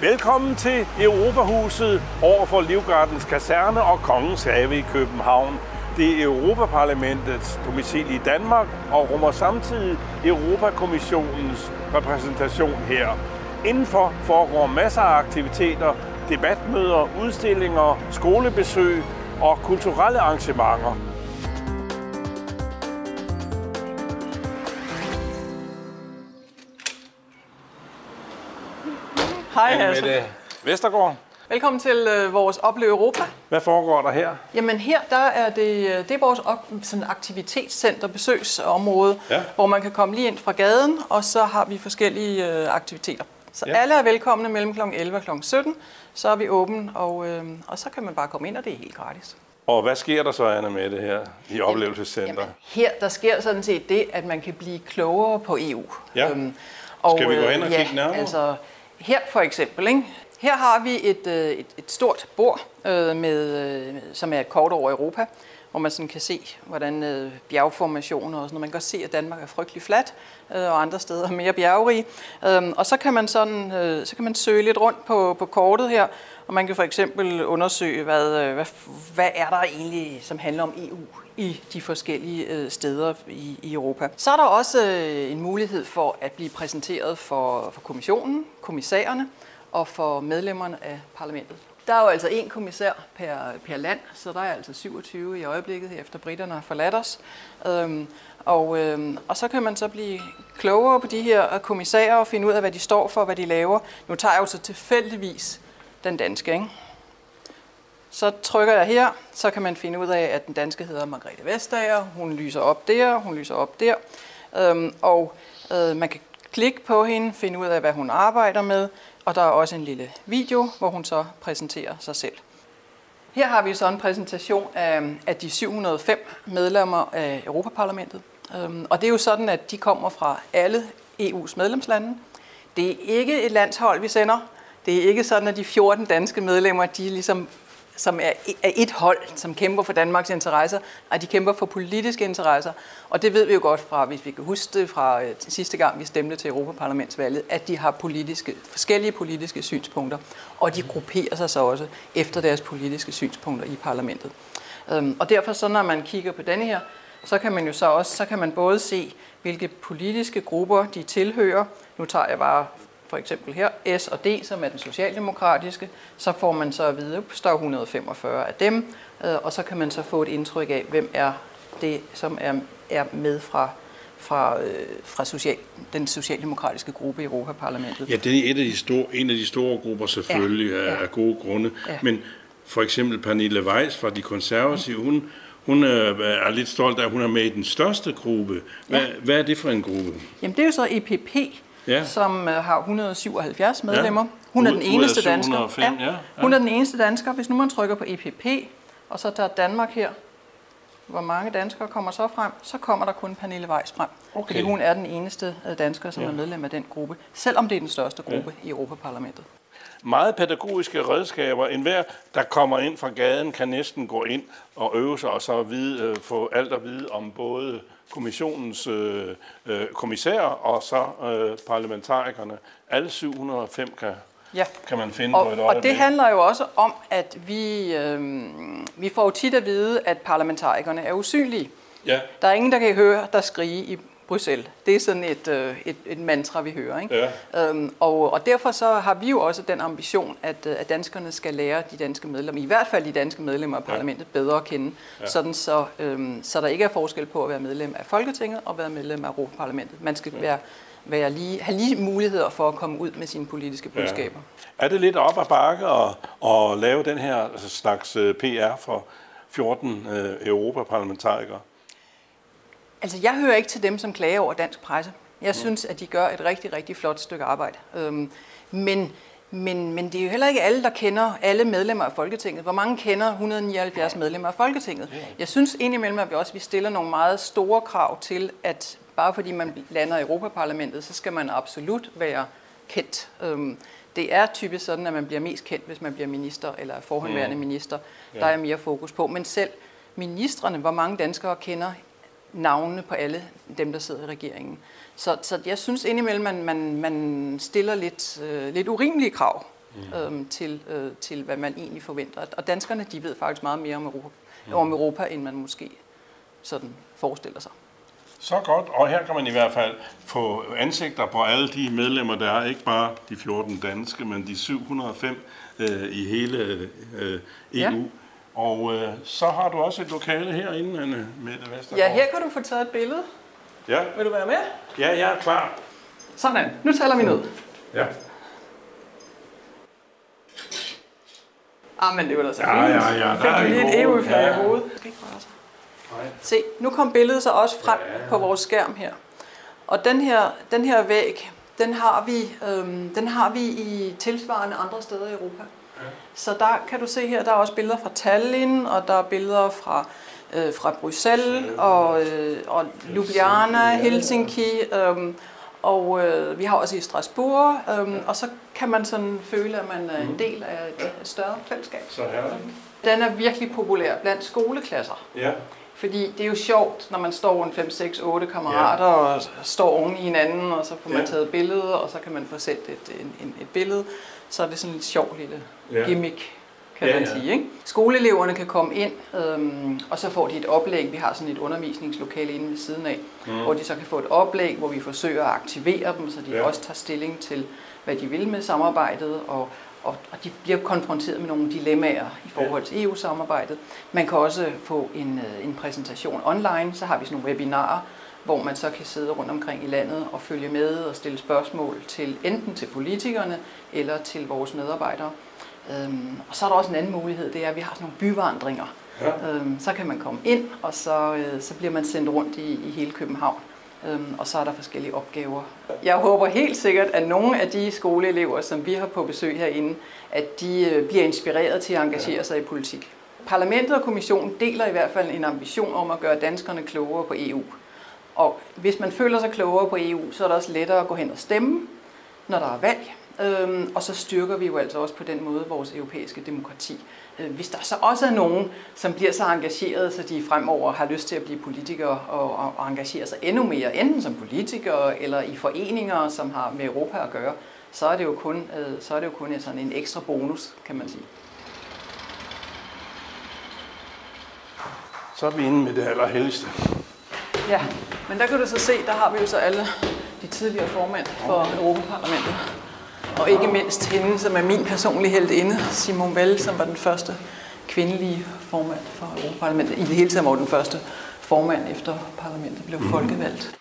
Velkommen til Europahuset over for Livgardens Kaserne og Kongens Have i København. Det er Europaparlamentets domicil i Danmark og rummer samtidig Europakommissionens repræsentation her. Indenfor foregår masser af aktiviteter, debatmøder, udstillinger, skolebesøg og kulturelle arrangementer. Hej Hasse. Mette Vestergaard, Velkommen til øh, vores Opleve Europa. hvad foregår der her? Jamen her der er det, øh, det er vores op, sådan aktivitetscenter, besøgsområde, Ja. hvor man kan komme lige ind fra gaden, og så har vi forskellige øh, aktiviteter. Så Ja. alle er velkomne mellem kl. 11 og kl. 17, så er vi åben, og, øh, og så kan man bare komme ind, og det er helt gratis. Og hvad sker der så, Anna, med det her i oplevelsescenter? Jamen, her der sker sådan set det, at man kan blive klogere på EU. Ja. og, Skal vi gå øh, hen og ja, kigge nærmere? Altså, her for eksempel, ikke? her har vi et, øh, et, et stort bord, øh, med, øh, som er et kort over Europa, hvor man sådan kan se, hvordan øh, bjergformationer og sådan noget. Man kan godt se, at Danmark er frygtelig fladt, øh, og andre steder er mere bjergrige. Øh, og så kan man sådan, øh, så kan man søge lidt rundt på, på kortet her, og man kan for eksempel undersøge, hvad, øh, hvad, hvad er der egentlig, som handler om EU i de forskellige øh, steder i, i Europa. Så er der også øh, en mulighed for at blive præsenteret for, for kommissionen, kommissærerne og for medlemmerne af parlamentet. Der er jo altså én kommissær per, per land, så der er altså 27 i øjeblikket, efter britterne har forladt os. Øhm, og, øhm, og så kan man så blive klogere på de her kommissærer og finde ud af, hvad de står for, hvad de laver. Nu tager jeg jo så tilfældigvis den danske, ikke? Så trykker jeg her, så kan man finde ud af, at den danske hedder Margrethe Vestager. Hun lyser op der, hun lyser op der. Øhm, og øh, man kan klikke på hende, finde ud af, hvad hun arbejder med. Og der er også en lille video, hvor hun så præsenterer sig selv. Her har vi så en præsentation af, af de 705 medlemmer af Europaparlamentet. Øhm, og det er jo sådan, at de kommer fra alle EU's medlemslande. Det er ikke et landshold, vi sender. Det er ikke sådan, at de 14 danske medlemmer, de ligesom som er, et hold, som kæmper for Danmarks interesser, og de kæmper for politiske interesser. Og det ved vi jo godt fra, hvis vi kan huske det fra øh, sidste gang, vi stemte til Europaparlamentsvalget, at de har politiske, forskellige politiske synspunkter, og de grupperer sig så også efter deres politiske synspunkter i parlamentet. Øhm, og derfor så, når man kigger på denne her, så kan man jo så også, så kan man både se, hvilke politiske grupper de tilhører. Nu tager jeg bare for eksempel her, S og D, som er den socialdemokratiske, så får man så at vide, at der er 145 af dem, øh, og så kan man så få et indtryk af, hvem er det, som er, er med fra, fra, øh, fra social, den socialdemokratiske gruppe i Europaparlamentet. Ja, det er et af de store, en af de store grupper selvfølgelig Ja, ja, af gode grunde. Ja. Men for eksempel Pernille Weiss fra De Konservative, hun, hun er, er lidt stolt af, at hun er med i den største gruppe. Hvad, ja. hvad er det for en gruppe? Jamen det er jo så EPP, ja. Som øh, har 177 medlemmer. Hun er den eneste dansker. 705, ja, ja. Hun er den eneste dansker. Hvis nu man trykker på EPP, og så tager Danmark her, hvor mange danskere kommer så frem, så kommer der kun Pernille Weiss frem. Okay. Fordi hun er den eneste øh, dansker, som ja. er medlem af den gruppe, selvom det er den største gruppe ja. i Europaparlamentet. Meget pædagogiske redskaber. En hver, der kommer ind fra gaden, kan næsten gå ind og øve sig og så vide, øh, få alt at vide om både kommissionens øh, øh, kommissærer og så øh, parlamentarikerne. Alle 705 kan, Ja. kan man finde Og, på et og øjeblik. det handler jo også om, at vi, øh, vi får jo tit at vide, at parlamentarikerne er usynlige. Ja. Der er ingen, der kan høre der skrige i Bruxelles. Det er sådan et, øh, et, et mantra, vi hører. Ikke? Ja. Øhm, og, og derfor så har vi jo også den ambition, at, øh, at danskerne skal lære de danske medlemmer, i hvert fald de danske medlemmer af parlamentet, bedre at kende. Ja. Sådan så, øhm, så der ikke er forskel på at være medlem af Folketinget og være medlem af Europaparlamentet. Man skal være, være lige, have lige muligheder for at komme ud med sine politiske budskaber. Er det lidt op ad bakke at, at lave den her slags øh, PR for 14 øh, europaparlamentarikere? Altså, jeg hører ikke til dem, som klager over dansk presse. Jeg synes, at de gør et rigtig, rigtig flot stykke arbejde. Øhm, men, men, men det er jo heller ikke alle, der kender alle medlemmer af Folketinget. Hvor mange kender 179 medlemmer af Folketinget? Jeg synes indimellem, at vi også vi stiller nogle meget store krav til, at bare fordi man lander i Europaparlamentet, så skal man absolut være kendt. Øhm, det er typisk sådan, at man bliver mest kendt, hvis man bliver minister eller er forhåndværende minister. Der er mere fokus på. Men selv ministerne, hvor mange danskere kender navnene på alle dem, der sidder i regeringen. Så, så jeg synes indimellem, man, man, man stiller lidt, øh, lidt urimelige krav mm. øhm, til, øh, til, hvad man egentlig forventer. Og danskerne, de ved faktisk meget mere om Europa, mm. om Europa end man måske sådan forestiller sig. Så godt, og her kan man i hvert fald få ansigter på alle de medlemmer, der er, ikke bare de 14 danske, men de 705 øh, i hele øh, EU. Ja. Og øh, så har du også et lokale herinde, Anne Mette Vestergaard. Ja, her kan du få taget et billede. Ja. Vil du være med? Ja, jeg er klar. Sådan, nu taler vi ned. Ja. Ah, men det var da så Ja, fint. ja, ja. Fik du lige et EU-flag ja. i hovedet? Det ikke røre sig. Se, nu kom billedet så også frem på vores skærm her. Og den her, den her væg, den har, vi, øhm, den har vi i tilsvarende andre steder i Europa. Så der kan du se her, der er også billeder fra Tallinn, og der er billeder fra, øh, fra Bruxelles, og, øh, og Ljubljana, Helsinki, øhm, og øh, vi har også i Strasbourg, øhm, og så kan man sådan føle, at man er en del af et større fællesskab. Så herligt. Den er virkelig populær blandt skoleklasser. Ja. Fordi det er jo sjovt, når man står en 5, 6, 8 kammerater ja. og står oven i hinanden, og så får man Ja. taget billeder, og så kan man få sendt et, en, en, et billede. Så er det sådan en sjov lille Ja. gimmick, kan Ja, man ja. sige. Ikke? Skoleeleverne kan komme ind, øhm, og så får de et oplæg. Vi har sådan et undervisningslokale inde ved siden af, mm. hvor de så kan få et oplæg, hvor vi forsøger at aktivere dem, så de ja. også tager stilling til, hvad de vil med samarbejdet, og, og, og de bliver konfronteret med nogle dilemmaer i forhold til EU-samarbejdet. Man kan også få en, øh, en præsentation online, så har vi sådan nogle webinarer, hvor man så kan sidde rundt omkring i landet og følge med og stille spørgsmål til enten til politikerne eller til vores medarbejdere. Øhm, og så er der også en anden mulighed, det er, at vi har sådan nogle byvandringer. Ja. Øhm, så kan man komme ind, og så, øh, så bliver man sendt rundt i, i hele København. Øhm, og så er der forskellige opgaver. Jeg håber helt sikkert, at nogle af de skoleelever, som vi har på besøg herinde, at de øh, bliver inspireret til at engagere sig i politik. Parlamentet og kommissionen deler i hvert fald en ambition om at gøre danskerne klogere på EU. Og hvis man føler sig klogere på EU, så er det også lettere at gå hen og stemme, når der er valg. Øhm, og så styrker vi jo altså også på den måde vores europæiske demokrati. Øh, Hvis der så også er nogen, som bliver så engageret, så de fremover har lyst til at blive politikere og, og, og engagere sig endnu mere, enten som politikere eller i foreninger, som har med Europa at gøre, så er det jo kun, øh, så er det jo kun sådan en ekstra bonus, kan man sige. Så er vi inde med det allerhelligste. Ja, men der kan du så se, der har vi jo så alle de tidligere formænd for Europaparlamentet. Og ikke mindst hende, som er min personlige heldinde, Simon Vell, som var den første kvindelige formand for Europaparlamentet. I det hele taget var den første formand efter parlamentet blev folkevalgt.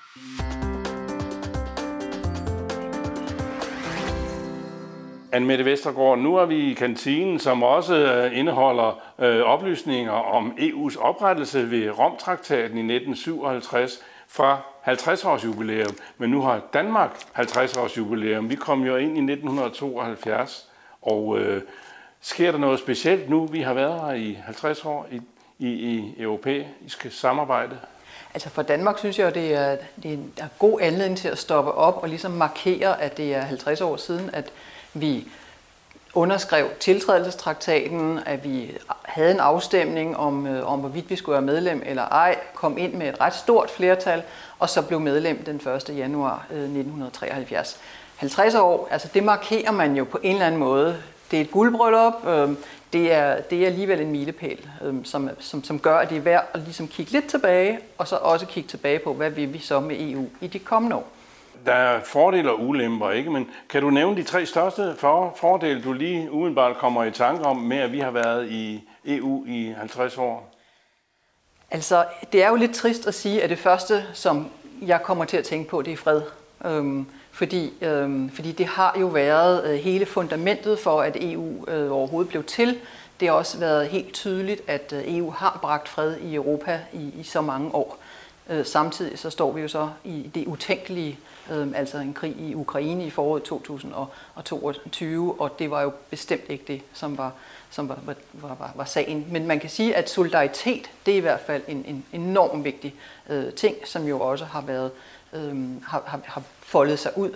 Anne-Mette Vestergaard, nu er vi i kantinen, som også øh, indeholder øh, oplysninger om EU's oprettelse ved Romtraktaten i 1957 fra 50 års jubilæum. Men nu har Danmark 50 års jubilæum. Vi kom jo ind i 1972, og øh, sker der noget specielt nu? Vi har været her i 50 år i, i, i europæisk samarbejde. Altså for Danmark synes jeg, at det er, det er en er god anledning til at stoppe op og ligesom markere, at det er 50 år siden, at vi underskrev tiltrædelsestraktaten, at vi havde en afstemning om, øh, om hvorvidt vi skulle være medlem eller ej, kom ind med et ret stort flertal, og så blev medlem den 1. januar øh, 1973. 50 år, altså det markerer man jo på en eller anden måde. Det er et guldbryllup, øh, det er, det er alligevel en milepæl, øh, som, som, som gør, at det er værd at ligesom kigge lidt tilbage, og så også kigge tilbage på, hvad vil vi så med EU i de kommende år. Der er fordele og ulemper, ikke? Men kan du nævne de tre største for, fordele, du lige udenbart kommer i tanke om, med at vi har været i EU i 50 år? Altså, det er jo lidt trist at sige, at det første, som jeg kommer til at tænke på, det er fred. Øhm, fordi, øhm, fordi det har jo været øh, hele fundamentet for, at EU øh, overhovedet blev til. Det har også været helt tydeligt, at øh, EU har bragt fred i Europa i, i så mange år. Øh, samtidig så står vi jo så i det utænkelige, øh, altså en krig i Ukraine i foråret 2022, og det var jo bestemt ikke det, som var, som var, var, var, var sagen. Men man kan sige, at solidaritet, det er i hvert fald en, en enorm vigtig øh, ting, som jo også har været øh, har, har, har foldet sig ud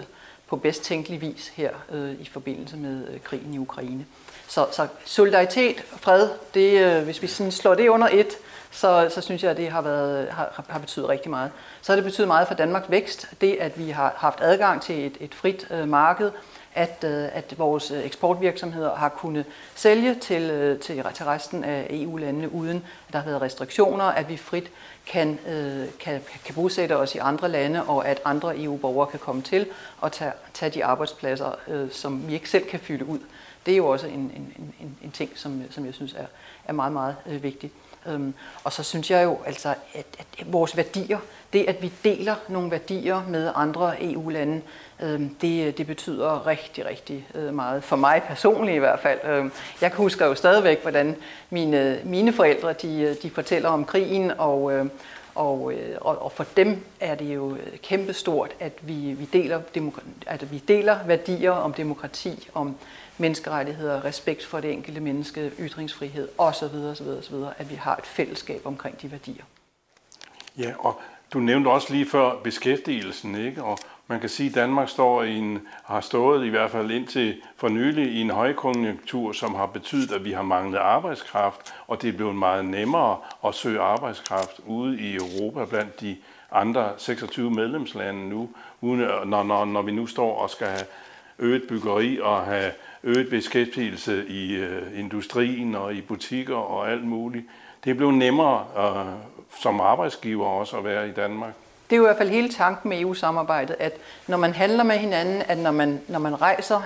på bedst tænkelig vis her øh, i forbindelse med øh, krigen i Ukraine. Så, så solidaritet, fred, det, øh, hvis vi sådan slår det under et, så, så synes jeg, at det har, været, har, har betydet rigtig meget. Så har det betydet meget for Danmarks vækst, det at vi har haft adgang til et, et frit øh, marked, at, øh, at vores øh, eksportvirksomheder har kunnet sælge til, øh, til, til resten af EU-landene, uden at der har været restriktioner, at vi frit kan, øh, kan, kan bosætte os i andre lande, og at andre EU-borgere kan komme til og tage, tage de arbejdspladser, øh, som vi ikke selv kan fylde ud. Det er jo også en, en, en, en ting, som, som jeg synes er, er meget, meget øh, vigtigt. Øhm, og så synes jeg jo altså, at, at vores værdier, det at vi deler nogle værdier med andre EU-lande, øhm, det, det betyder rigtig, rigtig øh, meget. For mig personligt i hvert fald. Øhm, jeg husker jo stadigvæk, hvordan mine, mine forældre de, de fortæller om krigen, og, øh, og, øh, og, og for dem er det jo øh, kæmpestort, at vi, vi, deler, at vi deler værdier om demokrati, om menneskerettigheder, respekt for det enkelte menneske, ytringsfrihed osv., osv., osv., at vi har et fællesskab omkring de værdier. Ja, og du nævnte også lige før beskæftigelsen, ikke? Og man kan sige, at Danmark står i en, har stået i hvert fald indtil for nylig i en højkonjunktur, som har betydet, at vi har manglet arbejdskraft, og det er blevet meget nemmere at søge arbejdskraft ude i Europa blandt de andre 26 medlemslande nu, uden, når, når, når vi nu står og skal have øget byggeri og have øget beskæftigelse i øh, industrien og i butikker og alt muligt. Det er blevet nemmere øh, som arbejdsgiver også at være i Danmark. Det er jo i hvert fald hele tanken med EU-samarbejdet, at når man handler med hinanden, at når man, når man rejser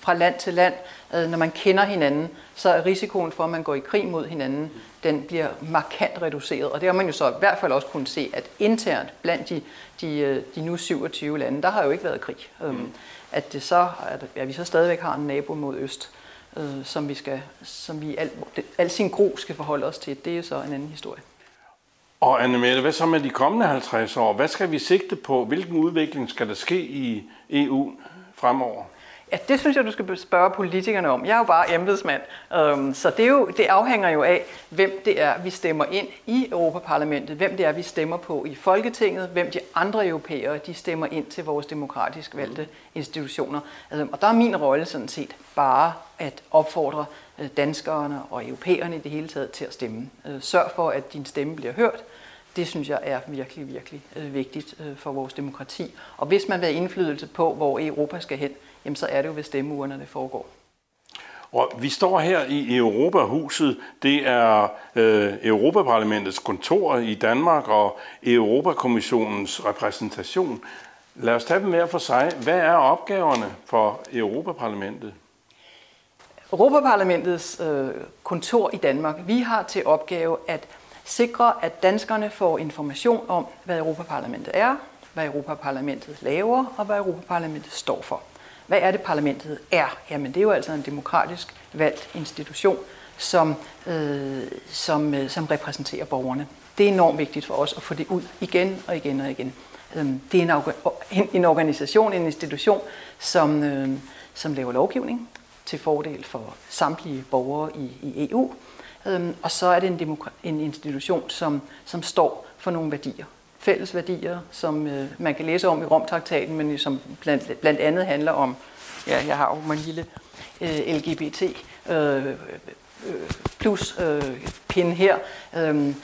fra land til land, øh, når man kender hinanden, så er risikoen for, at man går i krig mod hinanden, den bliver markant reduceret. Og det har man jo så i hvert fald også kunnet se, at internt blandt de, de, øh, de nu 27 lande, der har jo ikke været krig. Mm at det så, at, ja, vi så stadigvæk har en nabo mod øst, øh, som vi, skal, som vi al, al sin gro skal forholde os til. Det er så en anden historie. Og Anne hvad så med de kommende 50 år? Hvad skal vi sigte på? Hvilken udvikling skal der ske i EU fremover? Ja, det synes jeg, du skal spørge politikerne om. Jeg er jo bare embedsmand, øhm, så det, er jo, det afhænger jo af, hvem det er, vi stemmer ind i Europaparlamentet, hvem det er, vi stemmer på i Folketinget, hvem de andre europæere, de stemmer ind til vores demokratisk valgte institutioner. Øhm, og der er min rolle sådan set bare at opfordre øh, danskerne og europæerne i det hele taget til at stemme. Øh, sørg for, at din stemme bliver hørt. Det synes jeg er virkelig, virkelig øh, vigtigt for vores demokrati. Og hvis man vil have indflydelse på, hvor Europa skal hen, jamen så er det jo ved stemmeurnerne foregår. Og vi står her i Europahuset. Det er øh, Europaparlamentets kontor i Danmark og Europakommissionens repræsentation. Lad os tage dem hver for sig. Hvad er opgaverne for Europaparlamentet? Europaparlamentets øh, kontor i Danmark, vi har til opgave at sikre, at danskerne får information om, hvad Europaparlamentet er, hvad Europaparlamentet laver og hvad Europaparlamentet står for. Hvad er det, parlamentet er? Jamen, det er jo altså en demokratisk valgt institution, som, øh, som, øh, som repræsenterer borgerne. Det er enormt vigtigt for os at få det ud igen og igen og igen. Øh, det er en, en organisation, en institution, som, øh, som laver lovgivning til fordel for samtlige borgere i, i EU. Øh, og så er det en, en institution, som, som står for nogle værdier fælles værdier, som øh, man kan læse om i Romtraktaten, men som blandt, blandt andet handler om, ja, jeg har jo min lille øh, LGBT øh, øh, plus øh, pin her, øh,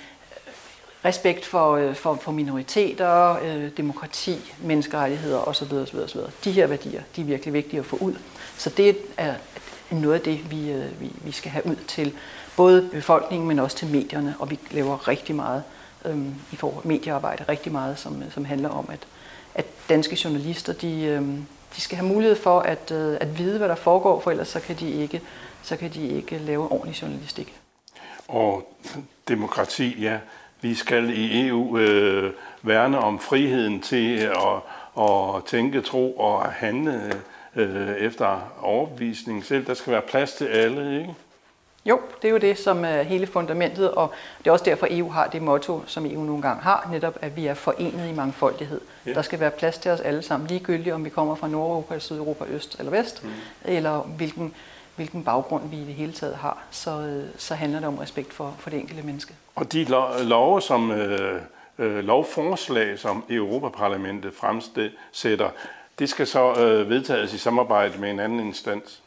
respekt for, øh, for, for minoriteter, øh, demokrati, menneskerettigheder osv. osv., osv. De her værdier, de er virkelig vigtige at få ud. Så det er noget af det, vi, øh, vi, vi skal have ud til både befolkningen, men også til medierne, og vi laver rigtig meget øhm, i får mediearbejde rigtig meget, som, øh, som handler om, at, at danske journalister, de, øhm, de skal have mulighed for at, øh, at vide, hvad der foregår, for ellers så kan de ikke, så kan de ikke lave ordentlig journalistik. Og demokrati, ja. Vi skal i EU øh, værne om friheden til at, at tænke, tro og handle øh, efter overbevisning selv. Der skal være plads til alle, ikke? Jo, det er jo det, som er hele fundamentet, og det er også derfor, EU har det motto, som EU nogle gange har, netop at vi er forenet i mangfoldighed. Ja. Der skal være plads til os alle sammen, ligegyldigt om vi kommer fra Nordeuropa, Sydeuropa, Øst eller Vest, mm. eller hvilken, hvilken baggrund vi i det hele taget har, så, så handler det om respekt for, for det enkelte menneske. Og de love, som øh, øh, lovforslag, som Europaparlamentet fremsætter, det skal så øh, vedtages i samarbejde med en anden instans?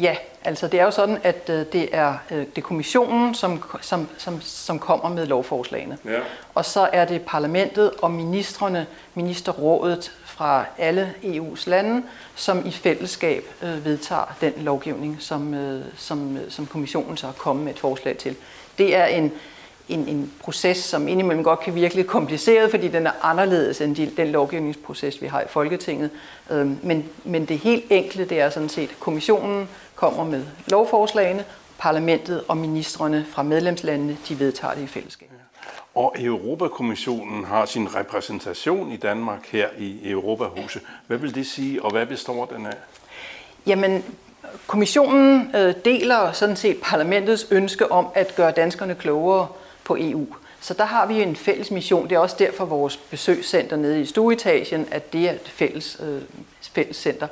Ja, altså det er jo sådan, at øh, det er øh, det er kommissionen, som, som, som, som kommer med lovforslagene. Ja. Og så er det parlamentet og ministerne, ministerrådet fra alle EU's lande, som i fællesskab øh, vedtager den lovgivning, som, øh, som, øh, som kommissionen så har kommet med et forslag til. Det er en, en, en proces, som indimellem godt kan virke lidt kompliceret, fordi den er anderledes end de, den lovgivningsproces, vi har i Folketinget. Øh, men, men det helt enkle, det er sådan set, at kommissionen kommer med lovforslagene, parlamentet og ministerne fra medlemslandene, de vedtager det i fællesskab. Og Europakommissionen har sin repræsentation i Danmark her i Europahuset. Hvad vil det sige, og hvad består den af? Jamen, kommissionen øh, deler sådan set parlamentets ønske om at gøre danskerne klogere på EU. Så der har vi en fælles mission. Det er også derfor vores besøgscenter nede i stueetagen, at det er et fælles, øh, fælles center.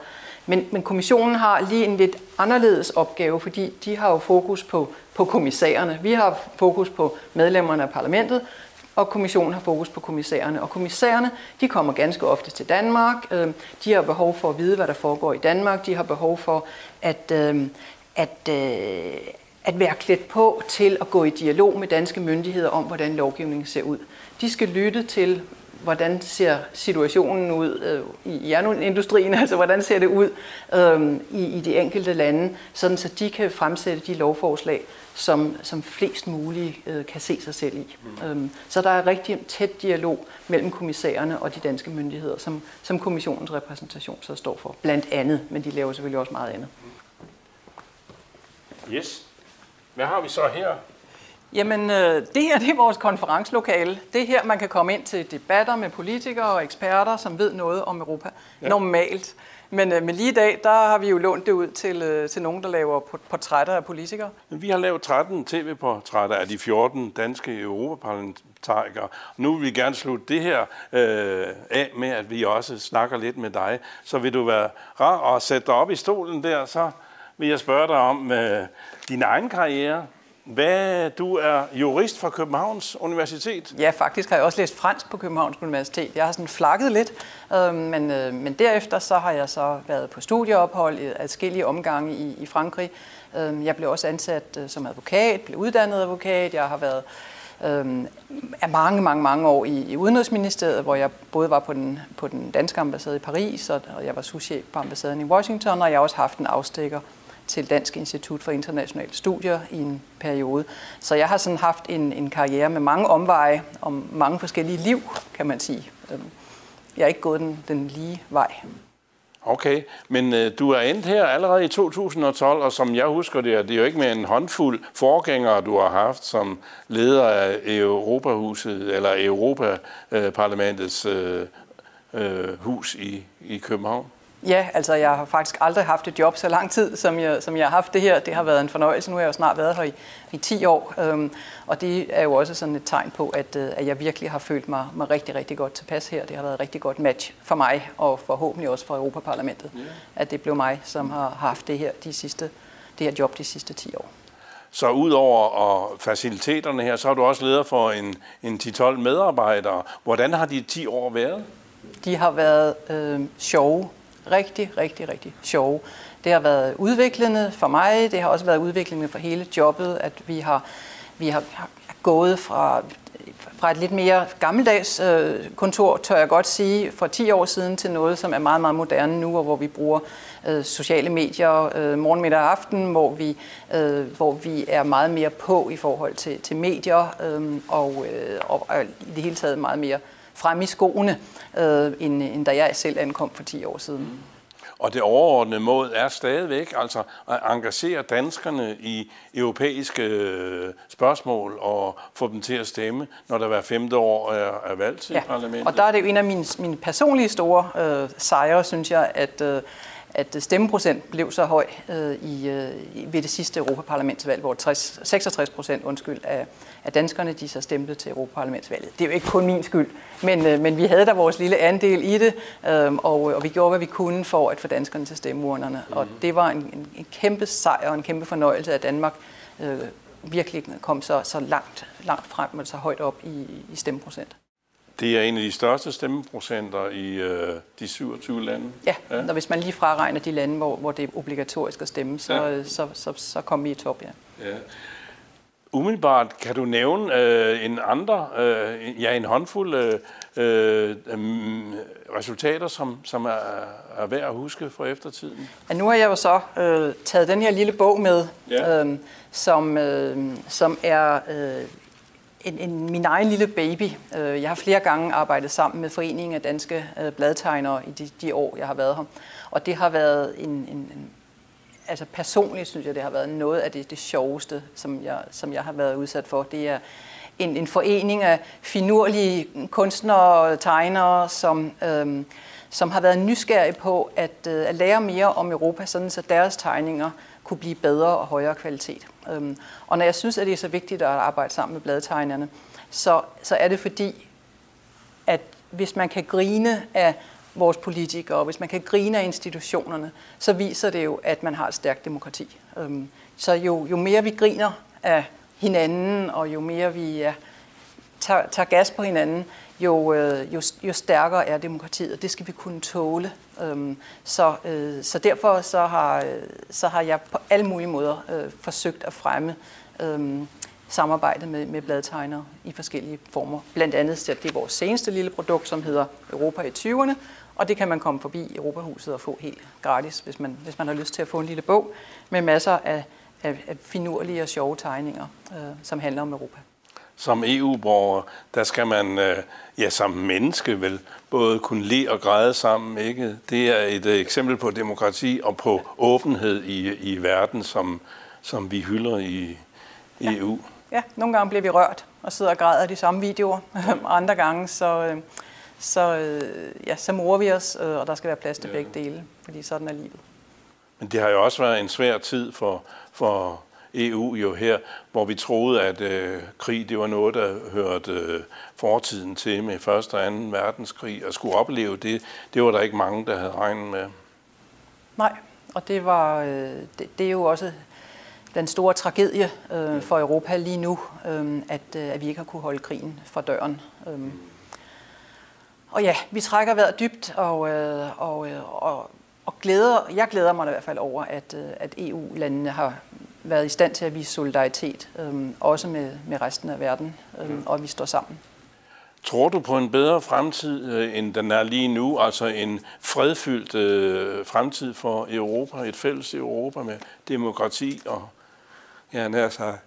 Men, men kommissionen har lige en lidt anderledes opgave, fordi de har jo fokus på, på kommissærerne. Vi har fokus på medlemmerne af parlamentet, og kommissionen har fokus på kommissærerne. Og kommissærerne, de kommer ganske ofte til Danmark. Øhm, de har behov for at vide, hvad der foregår i Danmark. De har behov for at, øhm, at, øh, at være klædt på til at gå i dialog med danske myndigheder om, hvordan lovgivningen ser ud. De skal lytte til, hvordan ser situationen ud øh, i jernindustrien, altså hvordan ser det ud øh, i, i de enkelte lande, sådan så de kan fremsætte de lovforslag, som, som flest muligt øh, kan se sig selv i. Mm. Øhm, så der er rigtig tæt dialog mellem kommissærerne og de danske myndigheder, som, som kommissionens repræsentation så står for, blandt andet, men de laver selvfølgelig også meget andet. Yes. Hvad har vi så her? Jamen, øh, det her det er vores konferencelokale. Det er her, man kan komme ind til debatter med politikere og eksperter, som ved noget om Europa. Ja. Normalt. Men, øh, men lige i dag, der har vi jo lånt det ud til, øh, til nogen, der laver portrætter af politikere. Vi har lavet 13 tv-portrætter af de 14 danske europaparlamentarikere. Nu vil vi gerne slutte det her øh, af med, at vi også snakker lidt med dig. Så vil du være rar at sætte dig op i stolen der, så vil jeg spørge dig om øh, din egen karriere. Hvad, du er jurist fra Københavns Universitet? Ja, faktisk har jeg også læst fransk på Københavns Universitet. Jeg har sådan flakket lidt, øh, men, øh, men derefter så har jeg så været på studieophold i adskillige omgange i, i Frankrig. Øh, jeg blev også ansat øh, som advokat, blev uddannet advokat. Jeg har været øh, er mange, mange, mange år i, i Udenrigsministeriet, hvor jeg både var på den, på den danske ambassade i Paris, og, og jeg var souschef på ambassaden i Washington, og jeg har også haft en afstikker til Dansk Institut for Internationale Studier i en periode. Så jeg har sådan haft en, en karriere med mange omveje om mange forskellige liv, kan man sige. Øhm, jeg er ikke gået den, den lige vej. Okay, men øh, du er endt her allerede i 2012, og som jeg husker det, det er jo ikke med en håndfuld forgængere, du har haft som leder af Europahuset, eller Europaparlamentets øh, øh, hus i, i København. Ja, altså jeg har faktisk aldrig haft et job så lang tid, som jeg, som jeg har haft det her. Det har været en fornøjelse. Nu har jeg jo snart været her i, i 10 år, øhm, og det er jo også sådan et tegn på, at, øh, at jeg virkelig har følt mig, mig rigtig, rigtig godt tilpas her. Det har været et rigtig godt match for mig, og forhåbentlig også for Europaparlamentet, yeah. at det blev mig, som har haft det her, de sidste, det her job de sidste 10 år. Så udover og faciliteterne her, så har du også leder for en, en 10-12 medarbejdere. Hvordan har de 10 år været? De har været øh, sjove rigtig, rigtig, rigtig sjove. Det har været udviklende for mig, det har også været udviklende for hele jobbet, at vi har, vi har gået fra, fra et lidt mere gammeldags øh, kontor, tør jeg godt sige, for 10 år siden til noget, som er meget, meget moderne nu, og hvor vi bruger øh, sociale medier øh, morgen, middag og aften, hvor vi, øh, hvor vi er meget mere på i forhold til, til medier, øh, og, øh, og, og i det hele taget meget mere frem i skoene, øh, end, end da jeg selv ankom for 10 år siden. Og det overordnede mål er stadigvæk altså at engagere danskerne i europæiske øh, spørgsmål og få dem til at stemme, når der hver femte år er, er valg til ja. parlamentet. Og der er det jo en af mine, mine personlige store øh, sejre, synes jeg, at øh, at stemmeprocent blev så høj øh, i, øh, ved det sidste Europaparlamentsvalg, hvor 60, 66 procent undskyld, af, af danskerne de så stemte til Europaparlamentsvalget. Det er jo ikke kun min skyld, men, øh, men vi havde da vores lille andel i det, øh, og, og vi gjorde, hvad vi kunne for at få danskerne til stemmeurnerne. Mm. Og det var en, en, en kæmpe sejr og en kæmpe fornøjelse, at Danmark øh, virkelig kom så, så langt, langt frem og så højt op i, i stemmeprocent. Det er en af de største stemmeprocenter i øh, de 27 lande. Ja, ja, når hvis man lige fraregner de lande, hvor, hvor det er obligatorisk at stemme, så, ja. så, så, så, kommer vi i top, ja. ja. umiddelbart kan du nævne øh, en andre, øh, ja en håndfuld øh, øh, resultater, som, som er, er værd at huske fra eftertiden? Ja, nu har jeg jo så øh, taget den her lille bog med, ja. øh, som, øh, som er øh, en, en, min egen lille baby. Øh, jeg har flere gange arbejdet sammen med Foreningen af Danske øh, Bladtegnere i de, de år, jeg har været her. Og det har været en, en, en altså personligt synes jeg, det har været noget af det, det sjoveste, som jeg, som jeg har været udsat for. Det er en, en forening af finurlige kunstnere og tegnere, som, øhm, som har været nysgerrige på at, øh, at lære mere om Europa, sådan så deres tegninger kunne blive bedre og højere kvalitet. Øhm, og når jeg synes, at det er så vigtigt at arbejde sammen med bladtegnerne, så, så er det fordi, at hvis man kan grine af vores politikere, og hvis man kan grine af institutionerne, så viser det jo, at man har et stærkt demokrati. Øhm, så jo, jo mere vi griner af hinanden, og jo mere vi ja, tager, tager gas på hinanden, jo, øh, jo, jo stærkere er demokratiet, og det skal vi kunne tåle. Øhm, så, øh, så derfor så har, øh, så har jeg på alle mulige måder øh, forsøgt at fremme øh, samarbejde med, med bladtegnere i forskellige former. Blandt andet så det er vores seneste lille produkt, som hedder Europa i 20'erne, og det kan man komme forbi Europahuset og få helt gratis, hvis man, hvis man har lyst til at få en lille bog med masser af, af, af finurlige og sjove tegninger, øh, som handler om Europa. Som EU-borger, der skal man øh, ja, som menneske vel både kunne le og græde sammen. Ikke? Det er et øh, eksempel på demokrati og på åbenhed i, i verden, som, som vi hylder i EU. Ja. nogle gange bliver vi rørt og sidder og græder de samme videoer, andre gange så... Øh, så, øh, ja, så morer vi os, øh, og der skal være plads til ja. begge dele, fordi sådan er livet. Men det har jo også været en svær tid for, for EU jo her, hvor vi troede, at øh, krig det var noget, der hørte øh, fortiden til med 1. og 2. verdenskrig, og skulle opleve det, det var der ikke mange, der havde regnet med. Nej, og det var øh, det, det er jo også den store tragedie øh, for Europa lige nu, øh, at, øh, at vi ikke har kunne holde krigen fra døren. Øh. Og ja, vi trækker vejret dybt, og, øh, og, øh, og, og glæder, jeg glæder mig i hvert fald over, at, øh, at EU-landene har været i stand til at vise solidaritet, øh, også med, med resten af verden, øh, og vi står sammen. Tror du på en bedre fremtid, øh, end den er lige nu? Altså en fredfyldt øh, fremtid for Europa, et fælles Europa med demokrati og ja, nær sig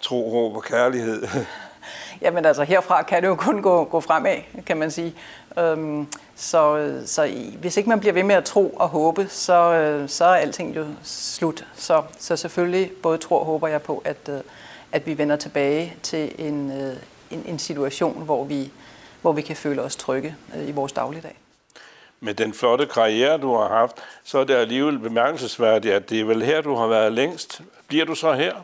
tro, håb og kærlighed? Jamen altså, herfra kan det jo kun gå, gå fremad, kan man sige. Øhm, så, så hvis ikke man bliver ved med at tro og håbe, så, øh, så er alting jo slut. Så, så selvfølgelig både tror og håber jeg på, at, øh, at vi vender tilbage til en, øh, en, en situation, hvor vi, hvor vi kan føle os trygge i vores dagligdag. Med den flotte karriere, du har haft, så er det alligevel bemærkelsesværdigt, at det er vel her, du har været længst. Bliver du så her?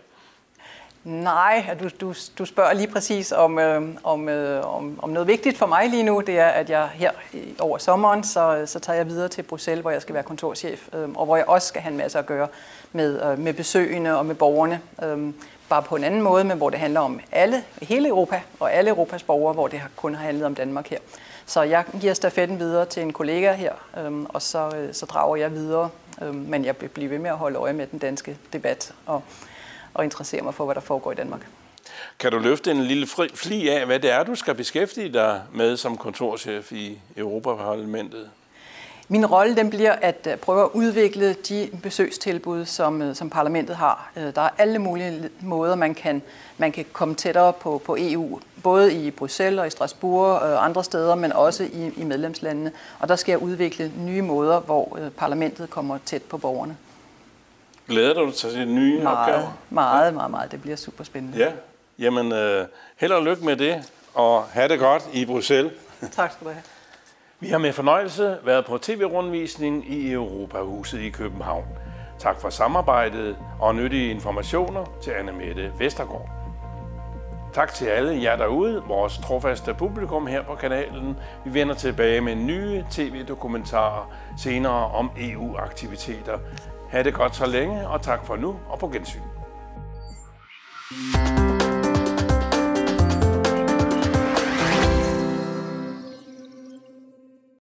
Nej, du, du, du spørger lige præcis om, øh, om, øh, om, om noget vigtigt for mig lige nu. Det er, at jeg her over sommeren, så, så tager jeg videre til Bruxelles, hvor jeg skal være kontorchef, øh, og hvor jeg også skal have en masse at gøre med, øh, med besøgende og med borgerne. Øh, bare på en anden måde, men hvor det handler om alle, hele Europa og alle Europas borgere, hvor det kun har handlet om Danmark her. Så jeg giver stafetten videre til en kollega her, øh, og så, øh, så drager jeg videre. Øh, men jeg bliver blive ved med at holde øje med den danske debat og og interessere mig for, hvad der foregår i Danmark. Kan du løfte en lille fli af, hvad det er, du skal beskæftige dig med som kontorchef i Europaparlamentet? Min rolle den bliver at øh, prøve at udvikle de besøgstilbud, som, øh, som parlamentet har. Øh, der er alle mulige måder, man kan, man kan komme tættere på, på EU, både i Bruxelles og i Strasbourg og andre steder, men også i, i medlemslandene. Og der skal jeg udvikle nye måder, hvor parlamentet kommer tæt på borgerne. Glæder du dig til de nye meget, opgaver? Meget, meget, meget. Det bliver super spændende. Ja, jamen øh, held og lykke med det, og have det godt i Bruxelles. Tak skal du have. Vi har med fornøjelse været på tv-rundvisning i Europahuset i København. Tak for samarbejdet og nyttige informationer til Anne Mette Vestergaard. Tak til alle jer derude, vores trofaste publikum her på kanalen. Vi vender tilbage med nye tv-dokumentarer senere om EU-aktiviteter. Ha' det godt så længe, og tak for nu, og på gensyn. thank you